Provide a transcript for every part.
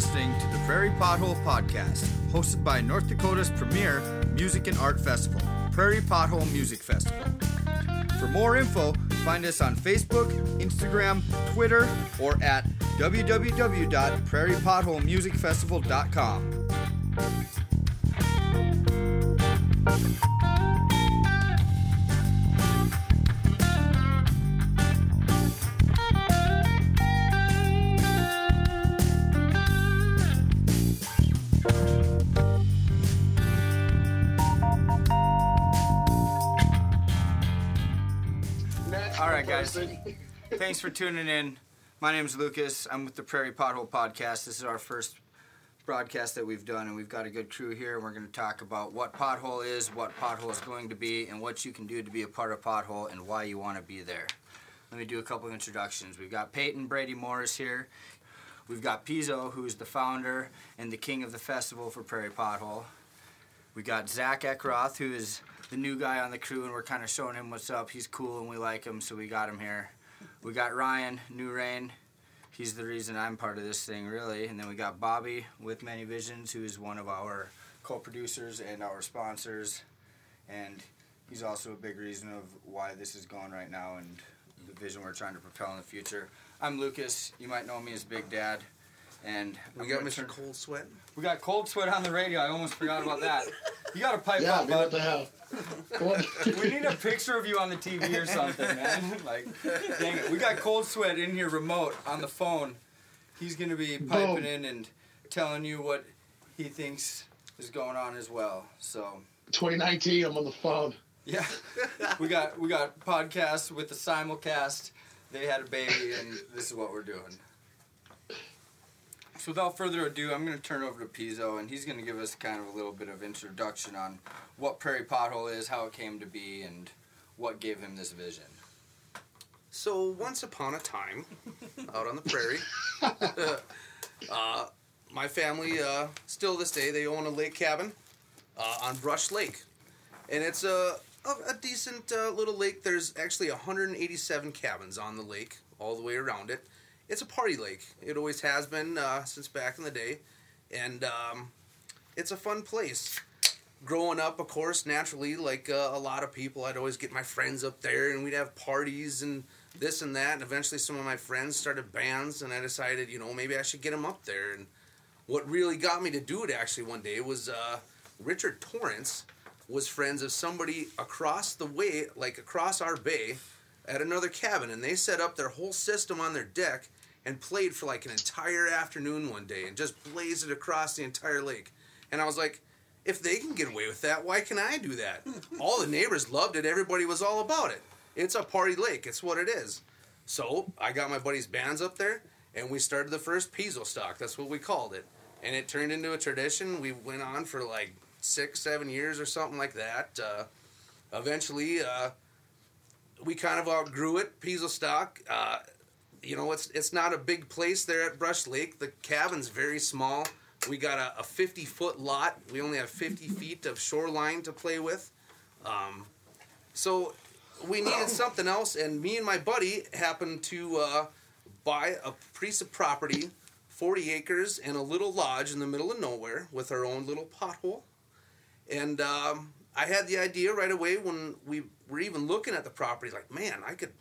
listening to the Prairie Pothole Podcast, hosted by North Dakota's premier music and art festival, Prairie Pothole Music Festival. For more info, find us on Facebook, Instagram, Twitter, or at www.prairiepotholemusicfestival.com. Thanks for tuning in. My name is Lucas. I'm with the Prairie Pothole Podcast. This is our first broadcast that we've done, and we've got a good crew here. We're going to talk about what Pothole is, what Pothole is going to be, and what you can do to be a part of Pothole and why you want to be there. Let me do a couple of introductions. We've got Payton Brady Morris here. We've got Pezo, who's the founder and the king of the festival for Prairie Pothole. We got Zack Eckroth, who is the new guy on the crew, and we're kind of showing him what's up. He's cool and we like him, so we got him here. We got Ryan New Rain. He's the reason I'm part of this thing, really. And then we got Bobby with Many Visions, who is one of our co-producers and our sponsors, and he's also a big reason of why this is going right now and the vision we're trying to propel in the future. I'm Lucas. You might know me as Big Dad. And We I'm got Mr. Cold Sweat. We got Cold Sweat on the radio. I almost forgot about that. You got to pipe Yeah, up, man, what bud. the hell? We need a picture of you on the TV or something, man. Like, dang it. We got Cold Sweat in here remote on the phone. He's going to be piping Boom. in and telling you what he thinks is going on as well. So, 2019, I'm on the phone. yeah. We got we got podcasts with the simulcast. They had a baby and this is what we're doing. So without further ado, I'm going to turn over to Pezo, and he's going to give us kind of a little bit of introduction on what Prairie Pothole is, how it came to be, and what gave him this vision. So once upon a time, out on the prairie, uh, my family uh, still this day they own a lake cabin uh, on Brush Lake, and it's a a, a decent uh, little lake. There's actually 187 cabins on the lake all the way around it. It's a party lake. It always has been uh, since back in the day, and um, it's a fun place. Growing up, of course, naturally, like uh, a lot of people, I'd always get my friends up there, and we'd have parties and this and that. And eventually, some of my friends started bands, and I decided, you know, maybe I should get them up there. And what really got me to do it actually one day was uh, Richard Torrance was friends of somebody across the way, like across our bay, at another cabin, and they set up their whole system on their deck and played for like an entire afternoon one day and just blazed it across the entire lake. And I was like, if they can get away with that, why can I do that? all the neighbors loved it. Everybody was all about it. It's a party lake. It's what it is. So I got my buddy's bands up there, and we started the first Pezo stock. That's what we called it, and it turned into a tradition. We went on for like six, seven years or something like that. Uh, eventually, uh, we kind of outgrew it. Pezo stock. Uh, you know, it's it's not a big place there at Brush Lake. The cabin's very small. We got a, a 50 foot lot. We only have 50 feet of shoreline to play with. Um, so we needed something else, and me and my buddy happened to uh, buy a piece of property, 40 acres, and a little lodge in the middle of nowhere with our own little pothole. And um, I had the idea right away when we were even looking at the property, like, man, I could,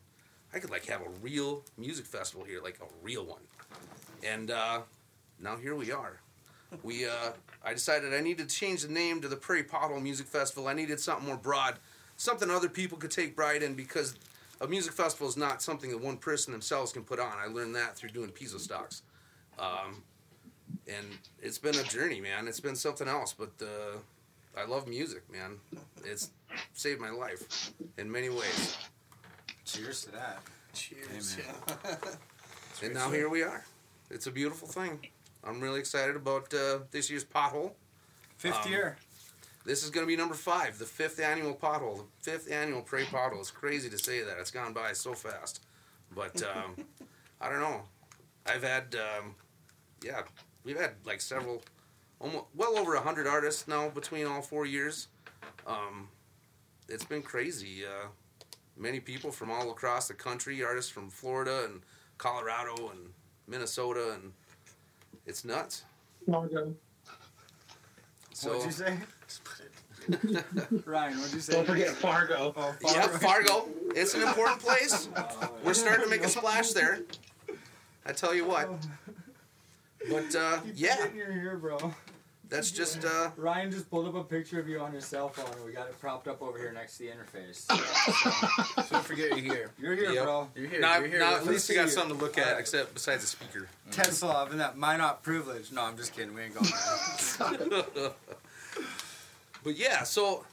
I could like have a real music festival here, like a real one. And uh, now here we are. We, uh, I decided I needed to change the name to the Prairie Pothole Music Festival. I needed something more broad, something other people could take pride in because a music festival is not something that one person themselves can put on. I learned that through doing Pezo stocks. Um, and it's been a journey, man. It's been something else, but uh, I love music, man. It's saved my life in many ways. Cheers to that. Cheers. Amen. Yeah. And now here we are. It's a beautiful thing. I'm really excited about uh, this year's pothole. Fifth Um, year. This is going to be number five, the fifth annual pothole, the fifth annual Prairie pothole. It's crazy to say that. It's gone by so fast. But um, I don't know. I've had, um, yeah, we've had like several, almost well over a hundred artists now between all four years. Um, it's been crazy. Uh, many people from all across the country, artists from Florida and Colorado and Minnesota and It's nuts. Fargo. So What'd you say? Ryan, what'd you say? Don't forget Fargo. Oh, yeah, Fargo. It's an important place. We're starting to make a splash there. I tell you what. But uh, yeah, You're here, bro. That's just uh, Ryan just pulled up a picture of you on his cell phone, and we got it propped up over here next to the interface. So don't forget you're here. You're here, Yep. bro. You're here. now, you're here. now Let's at least we got see something to look at, Alright. except besides the speaker. Tesla and that Minot privilege. No, I'm just kidding. We ain't going there. But yeah, so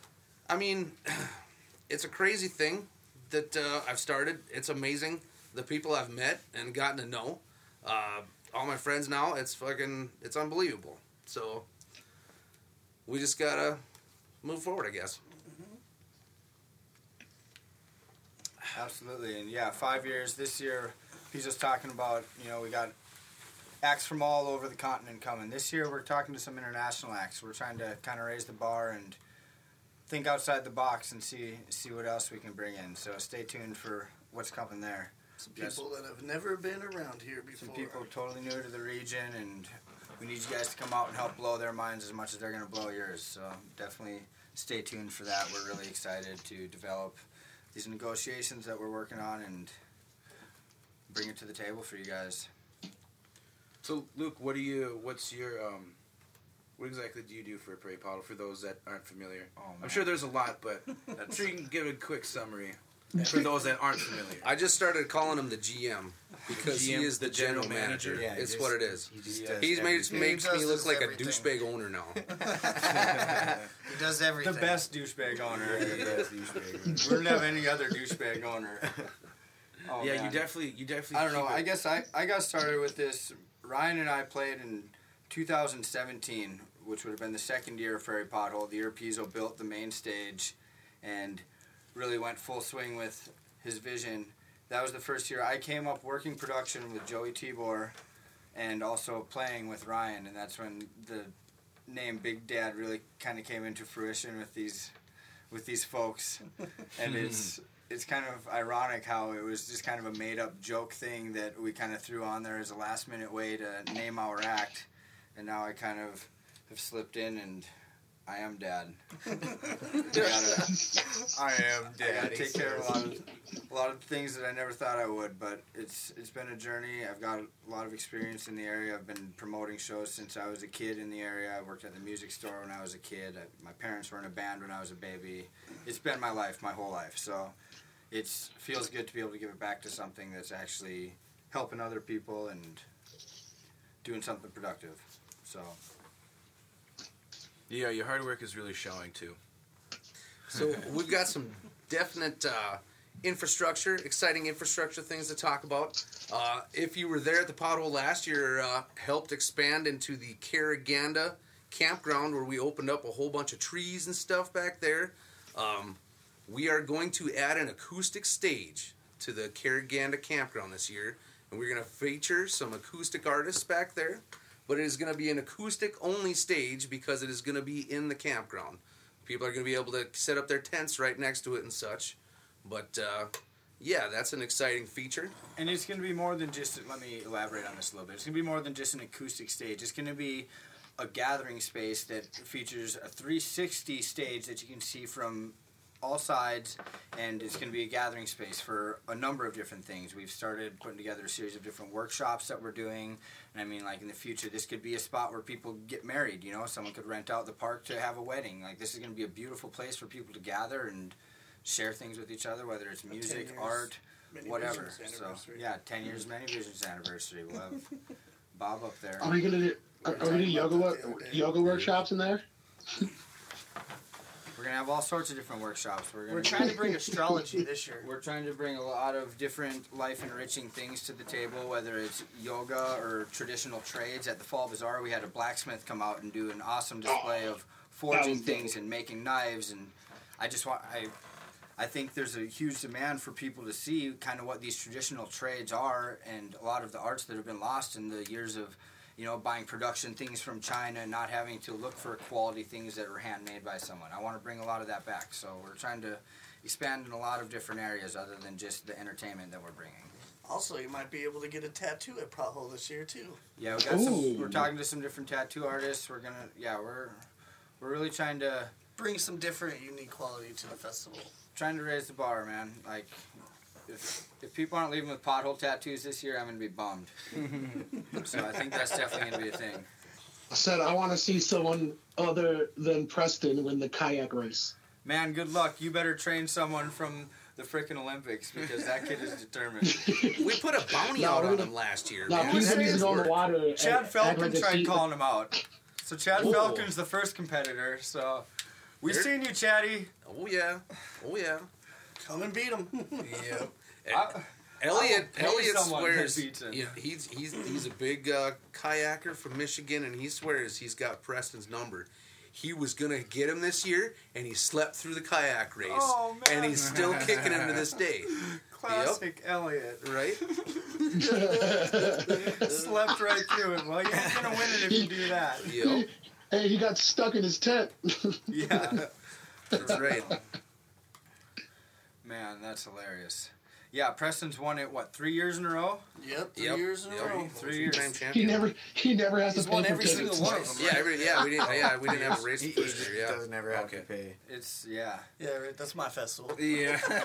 I mean, it's a crazy thing that uh, I've started. It's amazing the people I've met and gotten to know. Uh, all my friends now, it's fucking, it's unbelievable. So we just gotta move forward, I guess. Mm-hmm. Absolutely, and yeah, five years this year. He's just talking about you know we got acts from all over the continent coming. This year we're talking to some international acts. We're trying to kind of raise the bar and think outside the box and see see what else we can bring in. So stay tuned for what's coming there. Some Yes. people that have never been around here before. Some people totally new to the region, and we need you guys to come out and help blow their minds as much as they're gonna blow yours. So definitely stay tuned for that. We're really excited to develop these negotiations that we're working on and bring it to the table for you guys. So, Luke, what do you? What's your? um What exactly do you do for a Prairie Pothole? For those that aren't familiar, Oh, I'm sure there's a lot, but I'm sure you can give a quick summary for those that aren't familiar. I just started calling him the GM because he is the, the general, general manager. manager. Yeah, it's just- what it is. He just He does He's made, everything. makes He me look like everything. a douchebag owner now. He does everything. the best douchebag owner. The best douchebag. we don't have any other douchebag owner. Oh, yeah, man. you definitely, you definitely. I don't know. keep I guess I, I got started with this. Ryan and I played in 2017, which would have been the second year of Prairie Pothole. The year Pezo built the main stage and really went full swing with his vision. That was the first year I came up working production with Joey Tibor and also playing with Ryan, and that's when the name Big Dad really kind of came into fruition with these with these folks. And it's it's kind of ironic how it was just kind of a made up joke thing that we kind of threw on there as a last minute way to name our act. And now I kind of have slipped in and I am dad. I am dad. I take care of a lot of a lot of things that I never thought I would, but it's it's been a journey. I've got a lot of experience in the area. I've been promoting shows since I was a kid in the area. I worked at the music store when I was a kid. I, my parents were in a band when I was a baby. It's been my life, my whole life. So it feels good to be able to give it back to something that's actually helping other people and doing something productive. So Yeah, your hard work is really showing too. So we've got some definite uh, infrastructure, exciting infrastructure things to talk about. Uh, if you were there at the pothole last year, uh, helped expand into the Caragana campground where we opened up a whole bunch of trees and stuff back there. Um, we are going to add an acoustic stage to the Caragana campground this year, and we're going to feature some acoustic artists back there. But it is going to be an acoustic only stage because it is going to be in the campground. People are going to be able to set up their tents right next to it and such. But uh, yeah, that's an exciting feature. And it's going to be more than just, let me elaborate on this a little bit. It's going to be more than just an acoustic stage. It's going to be a gathering space that features a 360 stage that you can see from all sides, and it's going to be a gathering space for a number of different things. We've started putting together a series of different workshops that we're doing, and I mean, like in the future, this could be a spot where people get married. You know, someone could rent out the park to have a wedding. Like this is going to be a beautiful place for people to gather and share things with each other, whether it's music, years, art, whatever. So yeah, ten years, many visions anniversary. We'll have Bob up there. Are we gonna do? Are, are we doing yoga yoga workshops in there? We're gonna have all sorts of different workshops. We're, gonna We're trying to bring astrology this year. We're trying to bring a lot of different life enriching things to the table, whether it's yoga or traditional trades. At the Fall Bazaar, we had a blacksmith come out and do an awesome display of forging things and making knives. And I just want I. I think there's a huge demand for people to see kind of what these traditional trades are and a lot of the arts that have been lost in the years of, you know, buying production things from China and not having to look for quality things that are handmade by someone. I want to bring a lot of that back. So we're trying to expand in a lot of different areas other than just the entertainment that we're bringing. Also, you might be able to get a tattoo at Pothole this year too. Yeah, we got some. We're talking to some different tattoo artists. We're gonna. Yeah, we're we're really trying to Bring some different, unique quality to the festival. trying to raise the bar, man. Like, if if people aren't leaving with pothole tattoos this year, I'm gonna be bummed. so I think that's definitely gonna be a thing. I said I want to see someone other than Preston win the kayak race. Man, good luck. You better train someone from the freaking Olympics because that kid is determined. We put a bounty No, out on him last year. Now man. he he's didn't going water. Chad act Falcon like tried calling him out. So Chad Ooh. Falcon's the first competitor. So we There- seen you, Chatty. Oh yeah, oh yeah. Come and beat him. Yeah. I- Elliot I will pay Elliot swears beats him. you know, he's he's he's a big uh, kayaker from Michigan, and he swears he's got Preston's number. He was gonna get him this year, and he slept through the kayak race, Oh, man. and he's still kicking him to this day. Classic Elliot. Right? Slept right through it. Well, you're gonna win it if you do that. Yep. Hey, he got stuck in his tent. Yeah. That's right. Man, that's hilarious. Yeah, Preston's won it what three years in a row? yep, three Yep. years in Yep. a row. Three years. Three-time he never he never has He's to pay won for every tickets. single one. Yeah, every, yeah, we didn't. Yeah, we didn't have a race He, the he first year. Yeah. doesn't ever have Okay. to pay. It's yeah. Yeah, right. That's my festival. Yeah.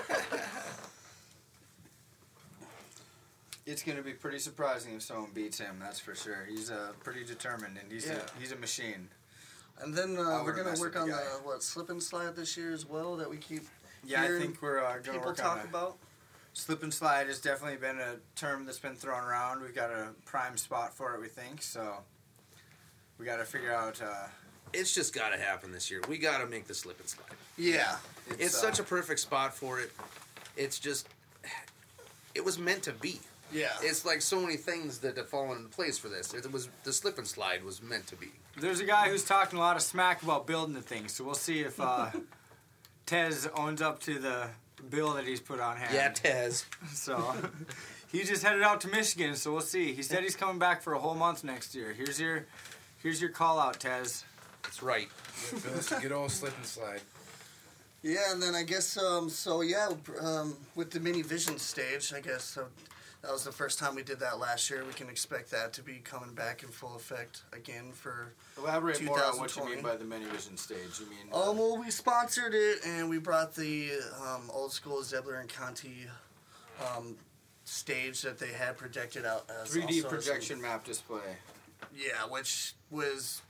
It's gonna be pretty surprising if someone beats him. That's for sure. He's uh, pretty determined, and he's Yeah. a he's a machine. And then uh, we're gonna work with on the the what slip and slide this year as well that we keep Yeah, I think we're uh, gonna work talk on it. about. Slip and slide has definitely been a term that's been thrown around. We've got a prime spot for it, we think. So we got to figure out. Uh, It's just got to happen this year. We got to make the slip and slide. Yeah, It's, uh, such a perfect spot for it. It's just, it was meant to be. yeah. It's like so many things that have fallen into place for this. It was the slip and slide was meant to be. There's a guy who's talking a lot of smack about building the thing, so we'll see if uh, Tez owns up to the bill that he's put on hand. Yeah, Tez. So he just headed out to Michigan, so we'll see. He said he's coming back for a whole month next year. Here's your here's your call out, Tez. That's right. Good old slip and slide. Yeah, and then I guess um, so. Yeah, um, with the Many Vision stage, I guess so that was the first time we did that last year. We can expect that to be coming back in full effect again for. Elaborate more on what you mean by the Many Vision stage. You mean Oh well, we sponsored it and we brought the um, old school Zebbler Encanti um, stage that they had projected out as 3D also as a- projection map display. Yeah, which was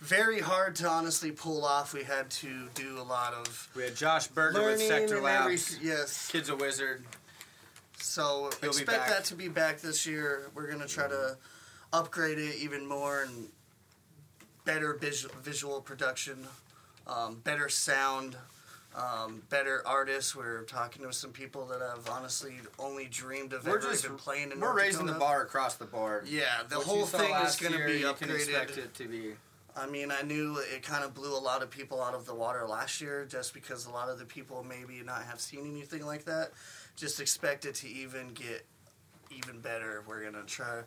very hard to honestly pull off. We had to do a lot of We had Josh Berger with Sector every, Labs. yes. Kid's a wizard. So He'll expect that to be back this year. We're gonna try to upgrade it even more and better visual, visual production, um, better sound, um, better artists. We're talking to some people that have honestly only dreamed of We're ever just even playing in we're North raising the bar across the board. Yeah, the whole thing is going to be you can expect upgraded. to be. I mean, I knew it kind of blew a lot of people out of the water last year just because a lot of the people maybe not have seen anything like that. Just expect it to even get even better. We're going to try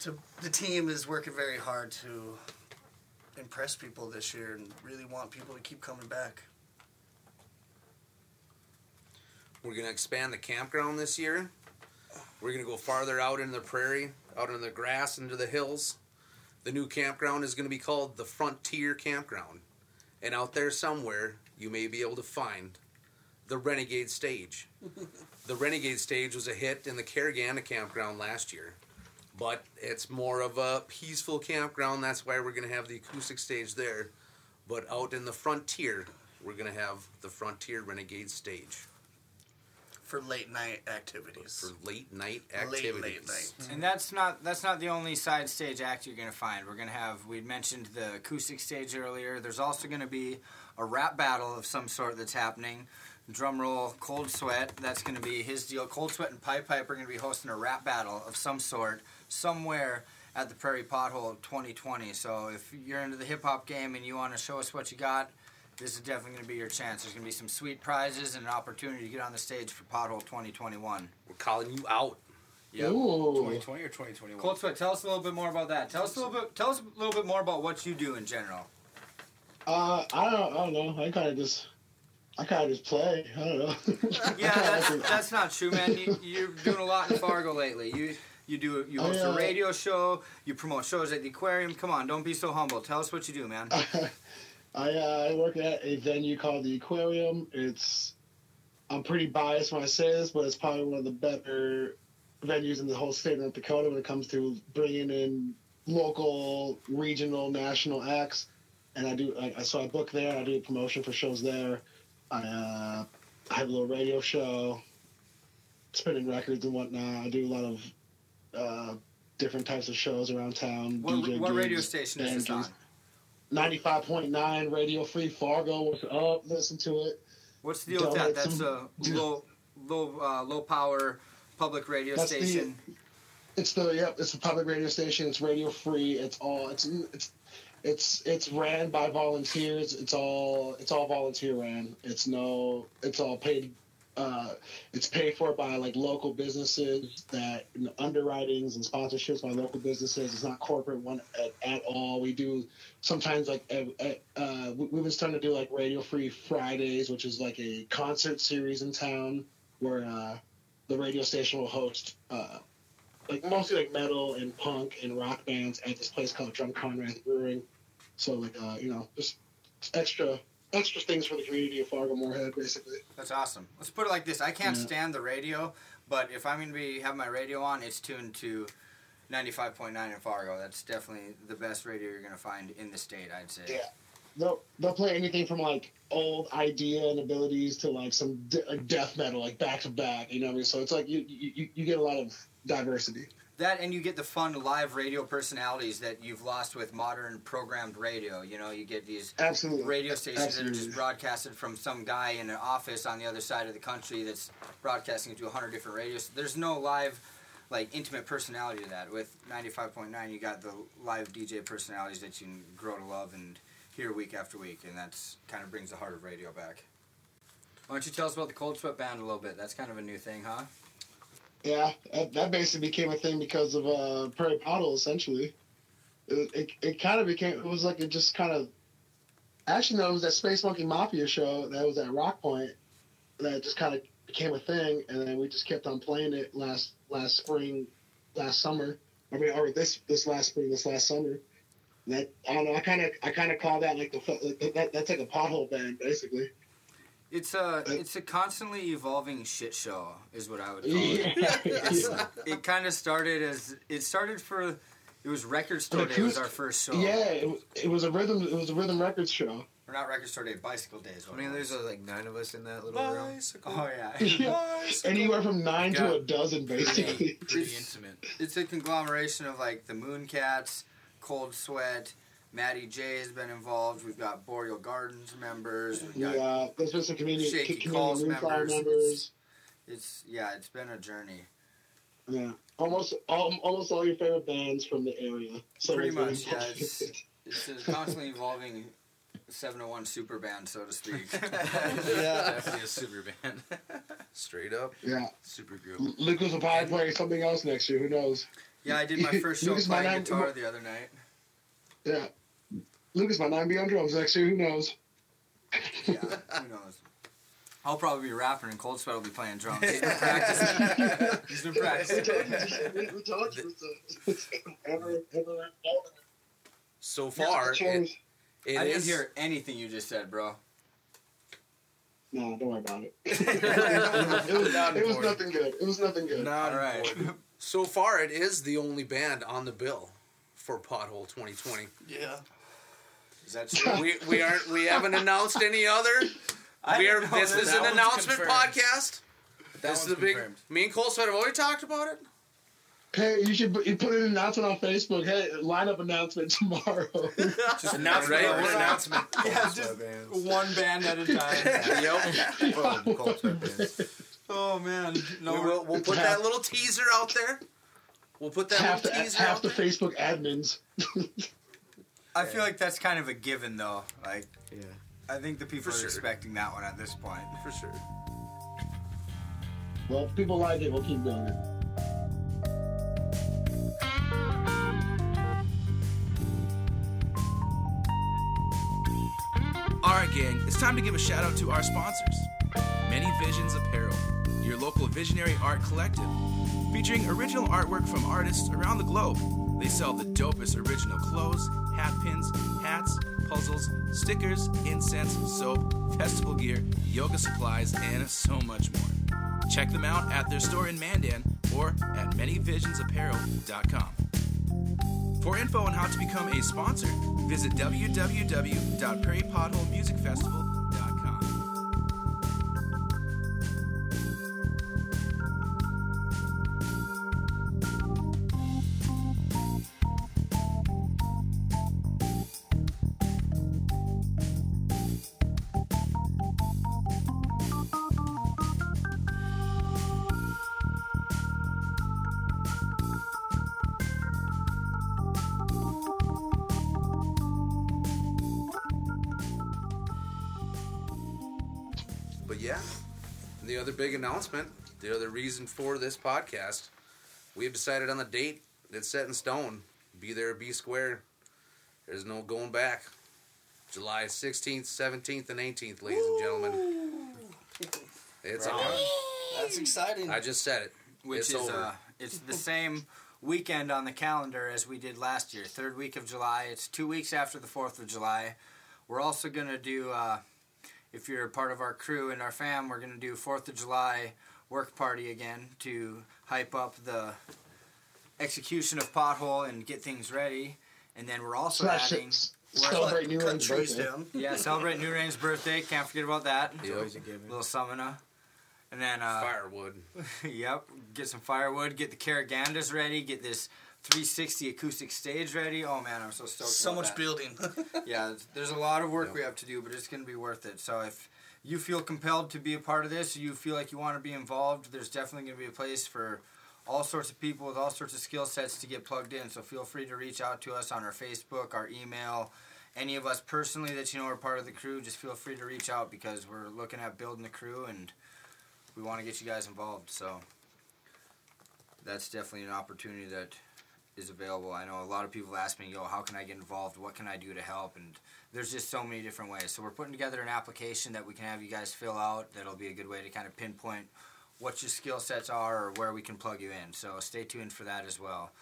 to. The team is working very hard to impress people this year and really want people to keep coming back. We're gonna expand the campground this year. We're gonna go farther out in the prairie, out in the grass, into the hills. The new campground is gonna be called the Frontier Campground, and out there somewhere you may be able to find the Renegade Stage. the Renegade Stage was a hit in the Caragana campground last year, but it's more of a peaceful campground. That's why we're gonna have the acoustic stage there. But out in the Frontier, we're gonna have the Frontier Renegade Stage For late night activities. for late night Late, activities. late night. And that's not that's not the only side stage act you're gonna find. We're gonna have we mentioned the acoustic stage earlier. There's also gonna be a rap battle of some sort that's happening. Drum roll, Cold Sweat. That's gonna be his deal. Cold Sweat and Pipe Pipe are gonna be hosting a rap battle of some sort somewhere at the Prairie Pothole 2020. So if you're into the hip hop game and you want to show us what you got, this is definitely going to be your chance. There's going to be some sweet prizes and an opportunity to get on the stage for Pothole 2021. We're calling you out. Yep. Ooh. 2020 or 2021? Cold Sweat, tell us a little bit more about that. Tell us a little bit. Tell us a little bit more about what you do in general. Uh, I don't, I don't know. I kind of just, I kind of just play. I don't know. Yeah, that's, that's not true, man. You, you're doing a lot in Fargo lately. You you do you I, host a uh, radio show. You promote shows at the aquarium. Come on, don't be so humble. Tell us what you do, man. I uh, I work at a venue called the Aquarium. It's I'm pretty biased when I say this, but it's probably one of the better venues in the whole state of North Dakota when it comes to bringing in local, regional, national acts. And I do I, so I book there. I do a promotion for shows there. I uh, I have a little radio show, spinning records and whatnot. I do a lot of uh, different types of shows around town. What, DJ what radio station is this on? Gigs. 95.9 Radio Free Fargo. What's up? Listen to it. What's the deal with that? That's some- a low low uh, low power public radio That's the- station. It's the yep. It's a public radio station. It's radio free. It's all. It's it's it's it's ran by volunteers. It's all it's all volunteer ran. It's no. It's all paid. Uh, it's paid for by like local businesses that you know, underwritings and sponsorships by local businesses. It's not corporate one at, at all. We do sometimes like uh, we- we've been starting to do like radio free Fridays, which is like a concert series in town where uh, the radio station will host uh, like mostly like metal and punk and rock bands at this place called Drum Conrad Brewing. So like uh, you know, just extra extra things for the community of Fargo Moorhead, basically. That's awesome. Let's put it like this: I can't Yeah. stand the radio, but if I'm going to be have my radio on, it's tuned to 95.9 in Fargo. That's definitely the best radio you're going to find in the state, I'd say. Yeah. They'll they'll play anything from like old idea and abilities to like some de- like death metal, like back to back. You know what I mean? So it's like you you, you- you get a lot of diversity. That and you get the fun live radio personalities that you've lost with modern programmed radio. You know, you get these Absolutely. radio stations that are just broadcasted from some guy in an office on the other side of the country that's broadcasting to 100 different radios. There's no live, like, intimate personality to that. With 95.9, you got the live DJ personalities that you can grow to love and hear week after week, and that's kind of brings the heart of radio back. Why don't you tell us about the Cold Sweat Band a little bit? That's kind of a new thing, huh? Yeah, that, that basically became a thing because of uh, Prairie Pothole, essentially. It, it, it kind of became, it was like it just kind of, actually, no, it was that Space Monkey Mafia show that was at Rock Point that just kind of became a thing, and then we just kept on playing it last last spring, last summer. I mean, or this this last spring, this last summer. That I don't know. I kind of I kind of call that like the like, that, that's like a pothole band, basically. It's a it's a constantly evolving shit show, is what I would call it. Yeah. It's, it kind of started as it started for it was Record Store Day was our first show. Yeah, it, was- it was a rhythm. It was a rhythm records show. or not Record Store Day, Bicycle Days. I mean, there's like nine of us in that little room. Bicycle. oh yeah. Yeah. Anywhere from nine to a dozen, basically. Pretty It's- intimate. it's a conglomeration of like the Mooncats, Cold Sweat, Matty J has been involved. We've got Boreal Gardens members. We've got, Yeah, there's been some community, Shaky community Calls members. members. It's yeah, it's been a journey. Yeah, almost all, almost all your favorite bands from the area. So Pretty it's much, been- yeah. It's, it's a constantly evolving 701 super band, so to speak. Yeah. Definitely a super band. Straight up. yeah, super group. Lucas will probably play something else next year. Who knows? yeah, I did my first show Lucas might playing not- guitar the other night. Yeah, Lucas might not be on drums next year. Who knows? Yeah, who knows? I'll probably be rapping and Cold Sweat will be playing drums. He's been practicing. He's been practicing. We we told you. It's a- ever, ever, So far, it, it I didn't hear anything you just said, bro. No, don't worry about it. it was, Not it was nothing good. It was nothing good. Not All right. So far, it is the only band on the bill for Pothole 2020. Yeah. Is that true? We we aren't we haven't announced any other. I we are. This that. is That an announcement confirmed. podcast. That this is one's the big. confirmed. Me and Cold Sweat have already talked about it. Hey, you should put- you put an announcement on Facebook. Hey, lineup announcement tomorrow. Just announcement. Right? over announcement. Yeah, just one band at a time. yep. Boom, Cold oh man, no. we will. We'll put that little teaser out there. We'll put that half the little teaser half out the there. Facebook admins. I feel like that's kind of a given, though. Like, Yeah. I think the people For are sure. expecting that one at this point. for sure. Well, if people like it, we'll keep doing it. All right, right, gang, it's time to give a shout out to our sponsors Many Visions Apparel, your local visionary art collective, featuring original artwork from artists around the globe. They sell the dopest original clothes, hat pins, hats, puzzles, stickers, incense, soap, festival gear, yoga supplies, and so much more. Check them out at their store in Mandan or at manyvisionsapparel.com. For info on how to become a sponsor, visit www.prairiepotholemusicfestival.com. But yeah, the other big announcement, the other reason for this podcast, we have decided on the date. It's set in stone. Be there, be square. There's no going back. July 16th, 17th, and 18th, ladies and gentlemen. It's on. That's exciting. I just said it. which It's is over. uh, it's the same weekend on the calendar as we did last year. Third week of July. It's two weeks after the Fourth of July. We're also gonna do. Uh, if you're a part of our crew and our fam, we're gonna do Fourth of July work party again to hype up the execution of pothole and get things ready. And then we're also Slash adding. it. Celebrate New Cut Orleans trees birthday. down. yeah, celebrate New Rain's birthday. Can't forget about that. Yep. Always a given. Little summoner. And then uh, Firewood. yep. Get some firewood. Get the Caraganas ready. Get this 360 acoustic stage ready. Oh man, I'm so stoked. So about much that. building. Yeah, there's- there's a lot of work Yeah. we have to do, but it's gonna be worth it. So if you feel compelled to be a part of this, you feel like you want to be involved, there's definitely gonna be a place for all sorts of people with all sorts of skill sets to get plugged in. So feel free to reach out to us on our Facebook, our email. Any of us personally that you know are part of the crew, just feel free to reach out because we're looking at building the crew and we want to get you guys involved. So that's definitely an opportunity that is available. I know a lot of people ask me, "Yo, how can I get involved? What can I do to help?" And there's just so many different ways. So we're putting together an application that we can have you guys fill out. That'll be a good way to kind of pinpoint what your skill sets are or where we can plug you in. So stay tuned for that as well.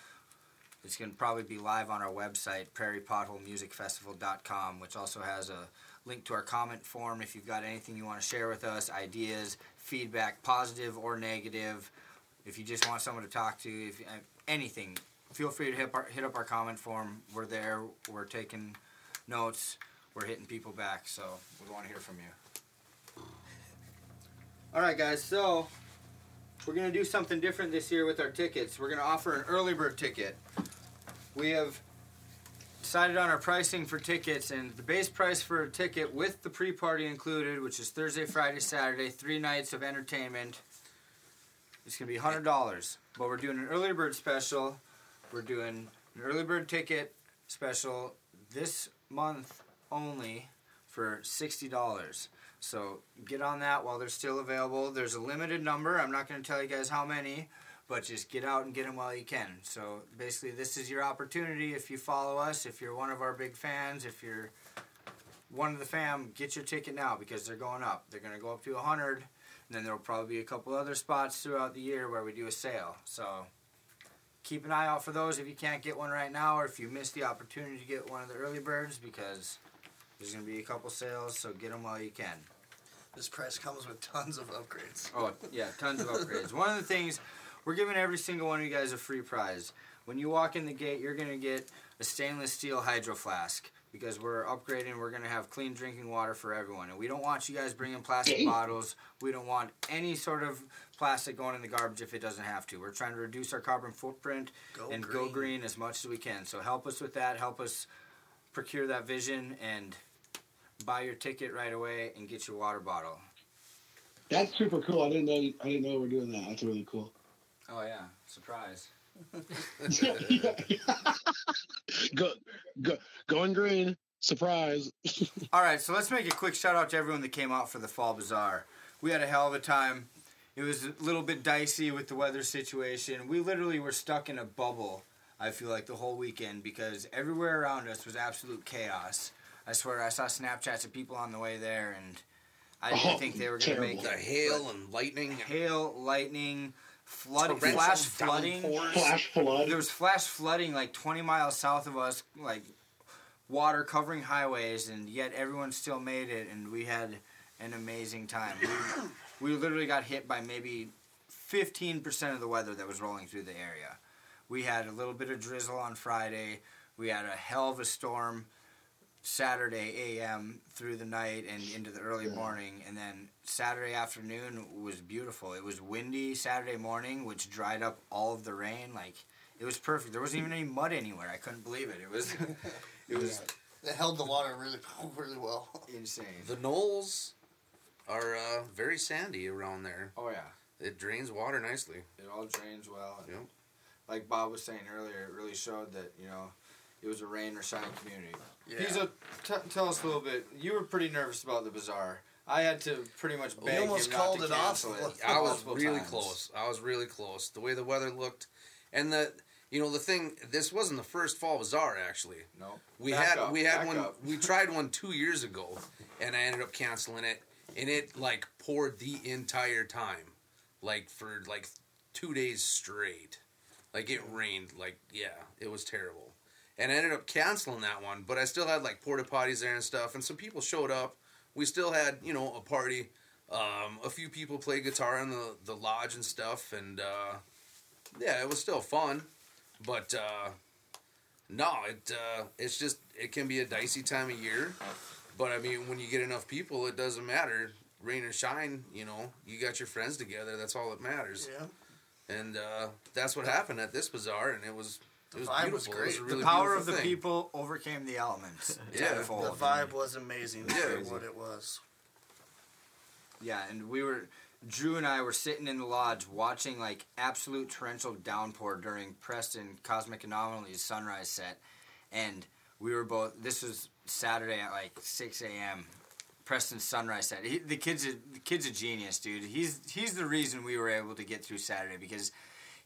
It's going to probably be live on our website, prairiepotholemusicfestival.com, which also has a link to our comment form if you've got anything you want to share with us, ideas, feedback, positive or negative. If you just want someone to talk to, if uh, anything, feel free to hit, our, hit up our comment form. We're there. We're taking notes. We're hitting people back. So we want to hear from you. All right, guys. So we're gonna do something different this year with our tickets. We're gonna offer an early bird ticket. We have decided on our pricing for tickets, and the base price for a ticket with the pre-party included, which is Thursday, Friday, Saturday, three nights of entertainment. It's gonna be hundred dollars. But we're doing an early bird special. We're doing an early bird ticket special this month only for sixty dollars. So get on that while they're still available. There's a limited number. I'm not going to tell you guys how many, but just get out and get them while you can. So basically, this is your opportunity. If you follow us, if you're one of our big fans, if you're one of the fam, get your ticket now because they're going up. They're going to go up to 100, and then there will probably be a couple other spots throughout the year where we do a sale. So keep an eye out for those if you can't get one right now or if you missed the opportunity to get one of the early birds because there's going to be a couple sales, so get them while you can. This price comes with tons of upgrades. Oh, yeah, tons of upgrades. One of the things, we're giving every single one of you guys a free prize. When you walk in the gate, you're going to get a stainless steel hydro flask because we're upgrading. We're going to have clean drinking water for everyone. And we don't want you guys bringing plastic Hey. bottles. We don't want any sort of plastic going in the garbage if it doesn't have to. We're trying to reduce our carbon footprint Go and green. go green as much as we can. So help us with that. Help us procure that vision and buy your ticket right away and get your water bottle. That's super cool. I didn't know. I didn't know we are doing that. That's really cool. Oh yeah, surprise. go, go, going green. Surprise. All right, so let's make a quick shout out to everyone that came out for the Fall Bazaar. We had a hell of a time. It was a little bit dicey with the weather situation. We literally were stuck in a bubble, I feel like, the whole weekend because everywhere around us was absolute chaos. I swear, I saw Snapchats of people on the way there, and I didn't Oh, think they were going to make terrible. The it. hail and lightning. Hail, lightning, flooding, torrential flash flooding. downpours. Flash flood. There was flash flooding like 20 miles south of us, like water covering highways, and yet everyone still made it, and we had an amazing time. We, we literally got hit by maybe 15% of the weather that was rolling through the area. We had a little bit of drizzle on Friday. We had a hell of a storm Saturday AM through the night and into the early Yeah. morning, and then Saturday afternoon was beautiful. It was windy Saturday morning, which dried up all of the rain. Like it was perfect. There wasn't even any mud anywhere. I couldn't believe it. It was, it was It held the water really, really well. insane. The knolls are uh, very sandy around there. Oh yeah, It drains water nicely. it all drains well. Yep. Like Bob was saying earlier, it really showed that you know it was a rain or shine community. Yeah. He's a t- tell us a little bit. You were pretty nervous about the bazaar. I had to pretty much We beg almost him not called it off. it. I was really times. close. I was really close. The way the weather looked, and the you know the thing. This wasn't the first fall bazaar actually. No, We Back had up, we had one. We tried one two years ago, and I ended up canceling it. And it like poured the entire time, like for like two days straight. Like it rained. Like yeah, it was terrible. And I ended up canceling that one, but I still had like porta potties there and stuff, and some people showed up. We still had you know a party. Um, a few people played guitar in the the lodge and stuff, and uh, yeah, it was still fun. But uh, no, it uh, it's just it can be a dicey time of year. But I mean, when you get enough people, it doesn't matter. Rain or shine, you know, you got your friends together. That's all that matters. Yeah. And uh, that's what happened at this bazaar, and it was it was vibe was beautiful. Was a great. really the power of the thing. people overcame the elements. Yeah, tenfold. The vibe was amazing Yeah. what it was. Yeah, and we were Drew and I were sitting in the lodge watching like absolute torrential downpour during Preston Cosmic Anomalies sunrise set, and we were both. This was Saturday at like six a.m. Preston sunrise set. He, the kid's a, the kid's a genius, dude. He's he's the reason we were able to get through Saturday because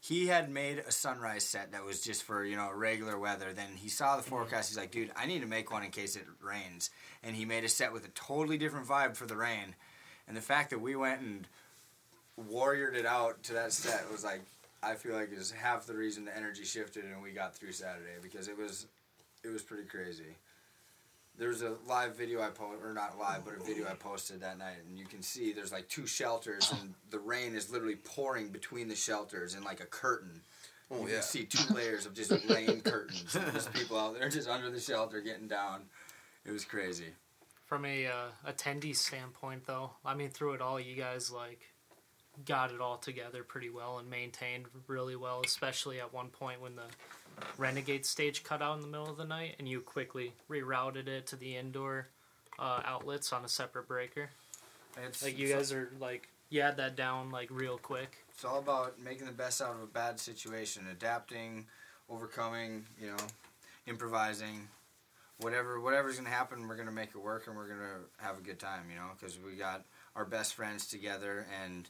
he had made a sunrise set that was just for you know regular weather. Then he saw the mm-hmm. forecast. He's like, dude, I need to make one in case it rains. And he made a set with a totally different vibe for the rain. And the fact that we went and warriored it out to that set was like, I feel like is half the reason the energy shifted and we got through Saturday because it was, it was pretty crazy. There's a live video I posted, or not live, but a video I posted that night, and you can see there's like two shelters, and the rain is literally pouring between the shelters in like a curtain. Oh you yeah, can see two layers of just rain curtains. And there's people out there just under the shelter getting down. It was crazy. From a uh, attendee standpoint, though, I mean, through it all, you guys like got it all together pretty well and maintained really well. Especially at one point when the Renegade stage cut out in the middle of the night, and you quickly rerouted it to the indoor uh, outlets on a separate breaker. It's, Like you guys are like you had that down like real quick. It's all about making the best out of a bad situation, adapting, overcoming, you know, improvising. Whatever whatever's gonna happen, we're gonna make it work, and we're gonna have a good time, you know, because we got our best friends together, and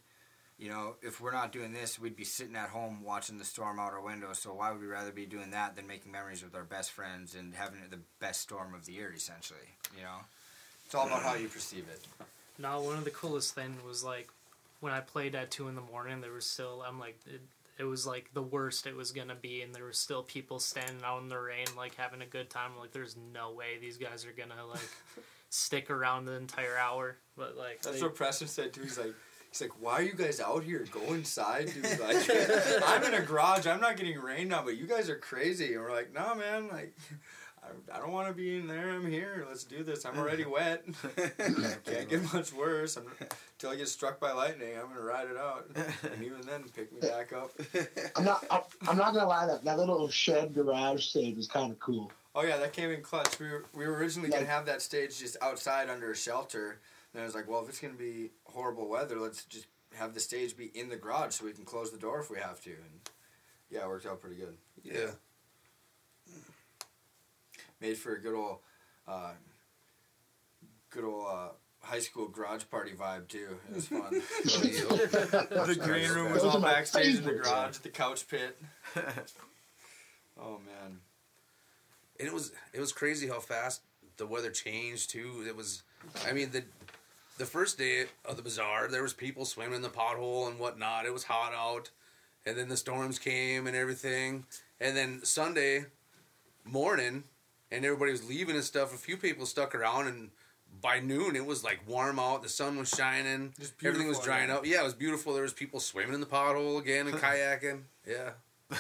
you know, if we're not doing this, we'd be sitting at home watching the storm out our window. So why would we rather be doing that than making memories with our best friends and having the best storm of the year, essentially? You know, it's all about how you perceive it. No, one of the coolest things was like when I played at two in the morning. There was still I'm like it, it was like the worst it was gonna be, and there were still people standing out in the rain like having a good time. like there's no way these guys are gonna like stick around the entire hour. But like That's they- what Preston said too. He's like, he's like, why are you guys out here? Go inside, dude. Like, I'm in a garage. I'm not getting rained on, but you guys are crazy. And we're like, nah, man. Like, I, I don't want to be in there. I'm here. Let's do this. I'm already wet. Can't get much worse. I'm, until I get struck by lightning, I'm gonna ride it out. And even then, pick me back up. I'm not. I'm, I'm not gonna lie. That that little shed garage stage was kind of cool. Oh yeah, that came in clutch. We were, we were originally gonna have that stage just outside under a shelter. And I was like, well, if it's gonna be horrible weather, let's just have the stage be in the garage so we can close the door if we have to. And yeah, it worked out pretty good. yeah. Made for a good old, uh, good old uh, high school garage party vibe too. It was fun. the green room was all are my backstage in the garage, the couch pit. oh man. And it was it was crazy how fast the weather changed too. It was, I mean the the first day of the bazaar, there was people swimming in the pothole and whatnot. It was hot out, and then the storms came and everything. And then Sunday morning, and everybody was leaving and stuff. A few people stuck around, and by noon it was like warm out. The sun was shining. Just Everything was drying yeah. up. Yeah, it was beautiful. There was people swimming in the pothole again and kayaking. Yeah.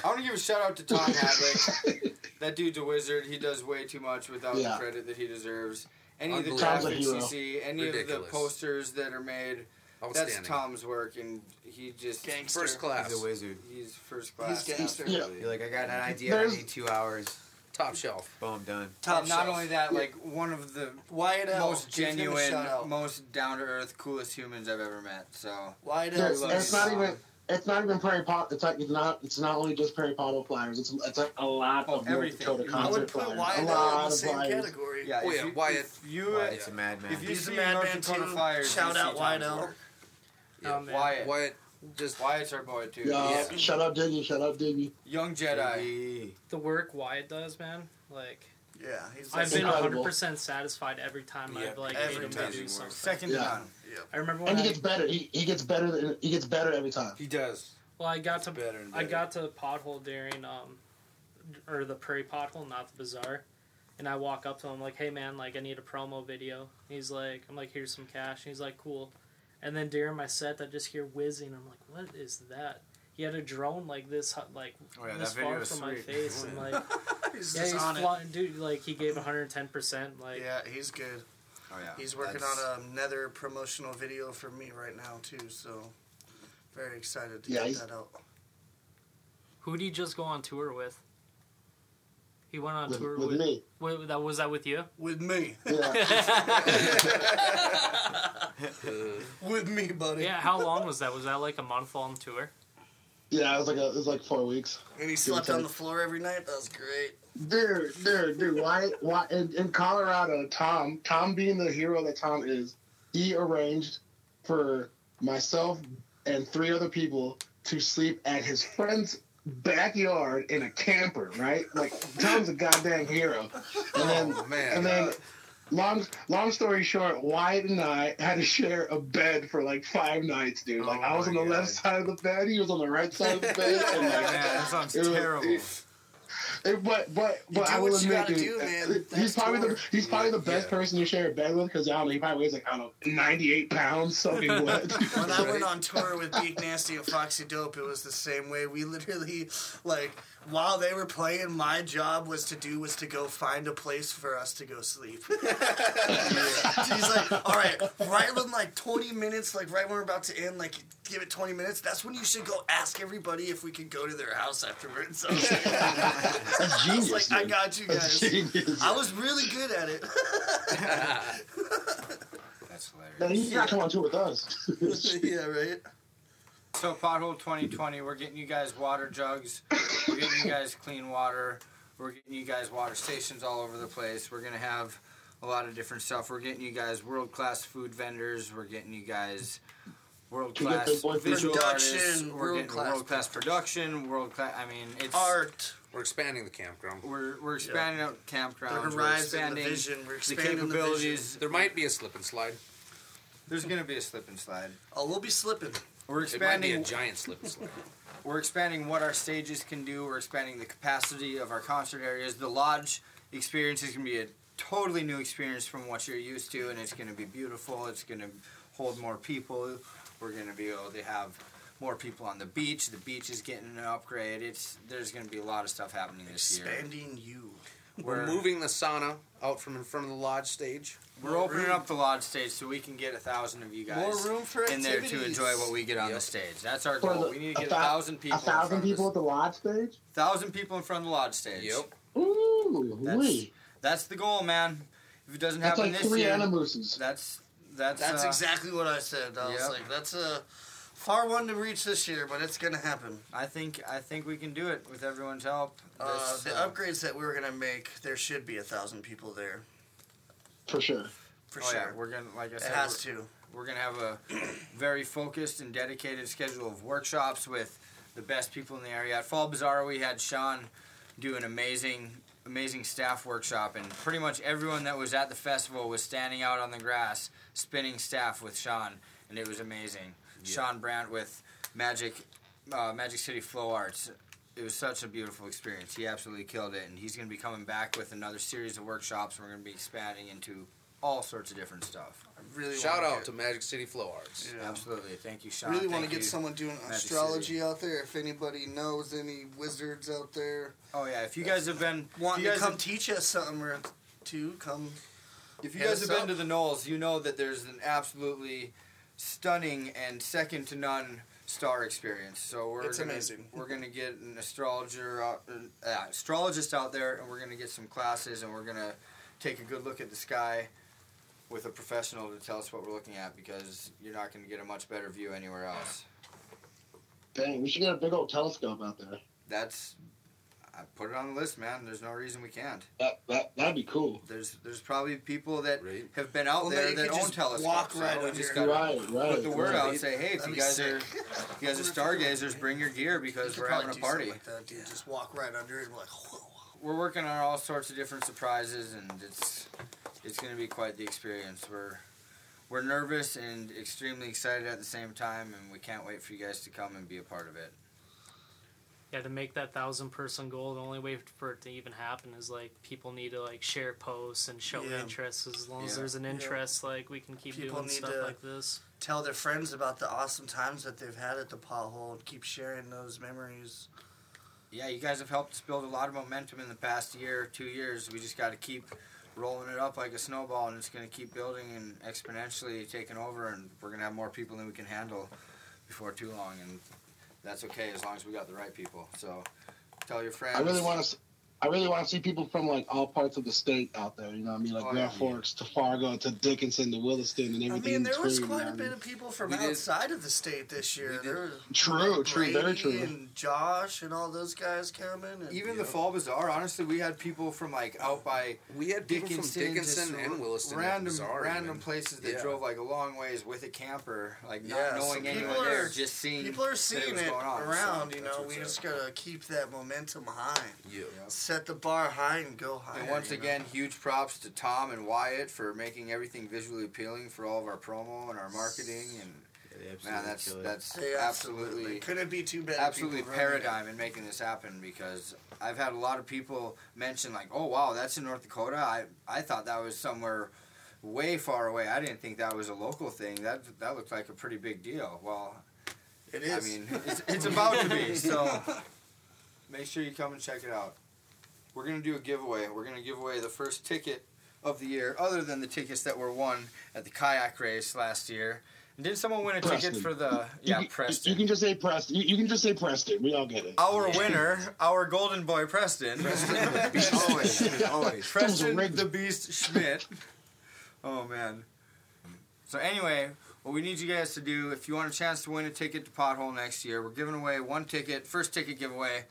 I want to give a shout out to Tom Hadley. that dude's a wizard. He does way too much without Yeah. the credit that he deserves. Any of the Unbelievable. Tom's a graphics you see, any of the posters that are made, that's Tom's work, and he just Gangster. First class. He's a wizard. he's first class. He's gangster. Yeah. You're like, I got an idea. I need two hours. Top shelf. Boom, done. Top And not shelf. only that, like one of the Wyatt L. most Give him a genuine, most down to earth, coolest humans I've ever met. So Wyatt Yeah, L. it's, love it's not even. It's not even Prairie Pot. It's like it's not. It's not only just Prairie Pothole flyers. It's it's like a lot of North everything. Dakota I I concert put flyers. Wyatt a L in lot the of same flyers. category. yeah, Oh, if yeah, you, Wyatt. If you, Wyatt. It's a uh, madman. If you He's a see madman North Dakota too. Flyers, Shout you out see Wyatt Tom's L. work. Oh, man. Wyatt. Wyatt just Wyatt's our boy too. Yeah, He's shut up, Diggy. Shut up, Diggy. young Jedi. The work Wyatt does, man. Like Yeah, he's I've been incredible. 100 percent satisfied every time Yeah, I've like every made him time. do Amazing work. something. Second to Yeah. I remember And when he I, gets better. He, he gets better. Than, he gets better every time. He does. well, I got to Better and I got to pothole during um or the prairie pothole, not the bazaar. And I walk up to him like, "Hey man, like I need a promo video." He's like, "I'm like, here's some cash." And he's like, "Cool." And then during my set, I just hear whizzing. I'm like, "What is that?" He had a drone like this, like Oh, yeah, this that far was from my face, and like, he's yeah, just he's on it. flying, dude. Like he gave 110 percent. Like, Yeah, he's good. Oh yeah. He's working That's- on um, another promotional video for me right now too. So very excited to Yeah, get he's- that out. who did he just go on tour with? He went on With, tour with with, me. Wait, that was that with you? With me, Yeah. with me, buddy. Yeah. How long was that? Was that like a month long tour? Yeah, it was like a, it was like four weeks. And he slept on the floor every night. That was great. Dude, dude, dude. Why? Why? In, in Colorado, Tom, Tom being the hero that Tom is, he arranged for myself and three other people to sleep at his friend's backyard in a camper. Right? Like Tom's a goddamn hero. And then, Oh, man. and then. Uh, Long, long story short, Wyatt and I had to share a bed for like five nights, dude. Like Oh I was oh on my the left side of the bed, he was on the right side of the bed, and Man, like, that sounds It was- terrible. it- it- but but You but do I what will you admit, gotta dude, do, eh, man. That's he's probably the he's probably the best Yeah. person to share a bed with because I don't know he probably weighs like I don't know ninety eight pounds soaking wet. When I went on tour with Beak Nasty and Foxy Dope, it was the same way. We literally, like, while they were playing, my job was to do was to go find a place for us to go sleep. He's like, all right, right when like 20 minutes, like right when we're about to end, like give it 20 minutes. That's when you should go ask everybody if we could go to their house afterwards. So That's I was genius. like, I got you That's guys. genius. I was really good at it. That's hilarious. Man, you gotta come on tour with us. yeah, right. So pothole 2020, we're getting you guys water jugs. We're getting you guys clean water. We're getting you guys water stations all over the place. We're gonna have a lot of different stuff. We're getting you guys world class food vendors. We're getting you guys world class visual production, artists. We're getting world-class world class production. World class. I mean, it's Art, We're expanding the campground. We're we're expanding out the campgrounds. We're horizon, the vision. We're expanding the vision. capabilities. There might be a slip and slide. There's gonna be a slip and slide. Oh, we'll be slipping. We're expanding. It might be a giant slip and slide. We're expanding what our stages can do. We're expanding the capacity of our concert areas. The lodge experience is going to be a totally new experience from what you're used to, and it's going to be beautiful. It's going to hold more people. We're going to be able to have more people on the beach. The beach is getting an upgrade. It's there's going to be a lot of stuff happening this year. Expanding you. We're moving the sauna out from in front of the lodge stage. We're opening up the lodge stage so we can get a thousand of you guys More room for in there to enjoy what we get on the stage. That's our goal. the- we need to a get a thou- thousand people. a thousand in front people of at the lodge stage. this, thousand people in front of the lodge stage. Yep. Ooh, That's- wee. That's the goal, man. If it doesn't That's happen like this three year, animuses. that's that's That's uh, exactly what I said. I was like, that's a far one to reach this year, but it's gonna happen. I think I think we can do it with everyone's help. Uh, This, the uh, upgrades that we are gonna make, there should be a thousand people there For sure. for oh sure. yeah, we're gonna like I said. it has to. we're gonna have a very focused and dedicated schedule of workshops with the best people in the area. At Fall Bazaar, we had Sean do an amazing amazing staff workshop, and pretty much everyone that was at the festival was standing out on the grass spinning staff with Sean, and it was amazing. Sean Brandt with Magic, uh, Magic City Flow Arts. It was such a beautiful experience. He absolutely killed it, and he's going to be coming back with another series of workshops. We're going to be expanding into all sorts of different stuff. I really Shout wanna out get- to Magic City Flow Arts. Yeah. Absolutely, thank you, Sean. really want to get you. someone doing Magic astrology out there. If anybody knows any wizards out there Oh yeah, if you guys have been, wanting to come have- teach us something or two, come. If you guys us have been to the Knolls, you know that there's an absolutely stunning and second to none star experience. So we're It's gonna, amazing. We're gonna get an astrologer, uh, uh, astrologist out there, and we're gonna get some classes, and we're gonna take a good look at the sky with a professional to tell us what we're looking at because you're not gonna get a much better view anywhere else. Dang, we should get a big old telescope out there. That's I put it on the list, man. There's no reason we can't. That that that'd be cool. There's there's probably people that Right. have been out Well, there that could own just telescopes. walk so right we under just gotta Right, right. put the word out and say, hey, if That'd you guys sick. are if you guys are stargazers, bring your gear because You we're having a party. Like that, dude. Just walk right under it and be like, whoa. We're working on all sorts of different surprises, and it's it's going to be quite the experience. We're we're nervous and extremely excited at the same time, and we can't wait for you guys to come and be a part of it. Yeah, to make that thousand person goal, the only way for it to even happen is like people need to like share posts and show Yeah. interest. As long as there's an interest, like we can keep People doing need stuff to- like this. Tell their friends about the awesome times that they've had at the pothole and keep sharing those memories. Yeah, you guys have helped us build a lot of momentum in the past year, two years. We just got to keep rolling it up like a snowball, and it's going to keep building and exponentially taking over. And we're going to have more people than we can handle before too long, and that's okay as long as we got the right people. So, tell your friends. I really want to. I really want to see people from like all parts of the state out there. You know what I mean? Like Oh, Grand yeah. Forks to Fargo to Dickinson to Williston and everything. I everything. mean, in there was between, quite you know a bit mean? of people from We did- outside of the state this year. There was True, true, very Brady true. And Josh and all those guys coming. And, Even the know, Fall Bazaar, honestly, we had people from like out by We had people Dickinson, from Dickinson and Williston. random, Bazaar random even. places that Yeah. drove like a long ways with a camper, like not Yeah, so knowing people anyone there, are- just seeing People are seeing was it going on, so around. you know, we just gotta keep that momentum high. Yeah. Set the bar high and go higher. And once you know? again, huge props to Tom and Wyatt for making everything visually appealing for all of our promo and our marketing. And They absolutely man, that's that's They absolutely, absolutely couldn't be too bad. absolutely paradigm in making this happen because I've had a lot of people mention like, "Oh wow, that's in North Dakota." I I thought that was somewhere way far away. I didn't think that was a local thing. That that looked like a pretty big deal. Well, It is. I mean, it's, it's about to be. So make sure you come and check it out. We're gonna do a giveaway. We're gonna give away the first ticket of the year, other than the tickets that were won at the kayak race last year. And did someone win a ticket for the You yeah can- Preston? You can just say Preston. You, you can just say Preston. We all get it. our winner, our golden boy Preston. always, always. Preston the Beast Schmidt. Oh man. So anyway, what we need you guys to do, if you want a chance to win a ticket to Pothole next year, we're giving away one ticket, first ticket giveaway.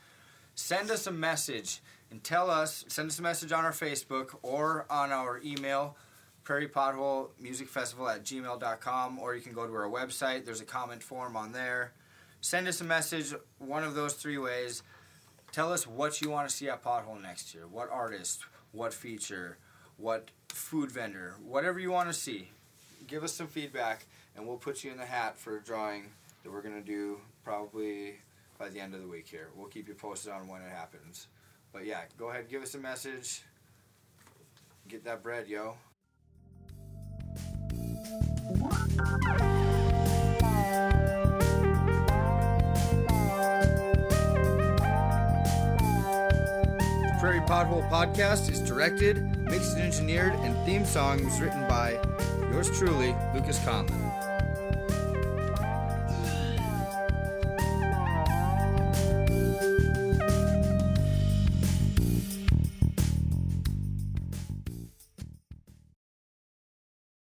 Send us a message and tell us. Send us a message on our Facebook or on our email, Prairie Pothole Music Festival at gmail.com, or you can go to our website. There's a comment form on there. Send us a message, one of those three ways. Tell us what you want to see at Pothole next year. What artist, what feature, what food vendor, whatever you want to see. Give us some feedback, and we'll put you in the hat for a drawing that we're going to do probably by the end of the week here. We'll keep you posted on when it happens. But yeah, go ahead, give us a message. Get that bread, yo. Prairie Pothole Podcast is directed, mixed and engineered, and theme song was written by yours truly, Lucas Conlon.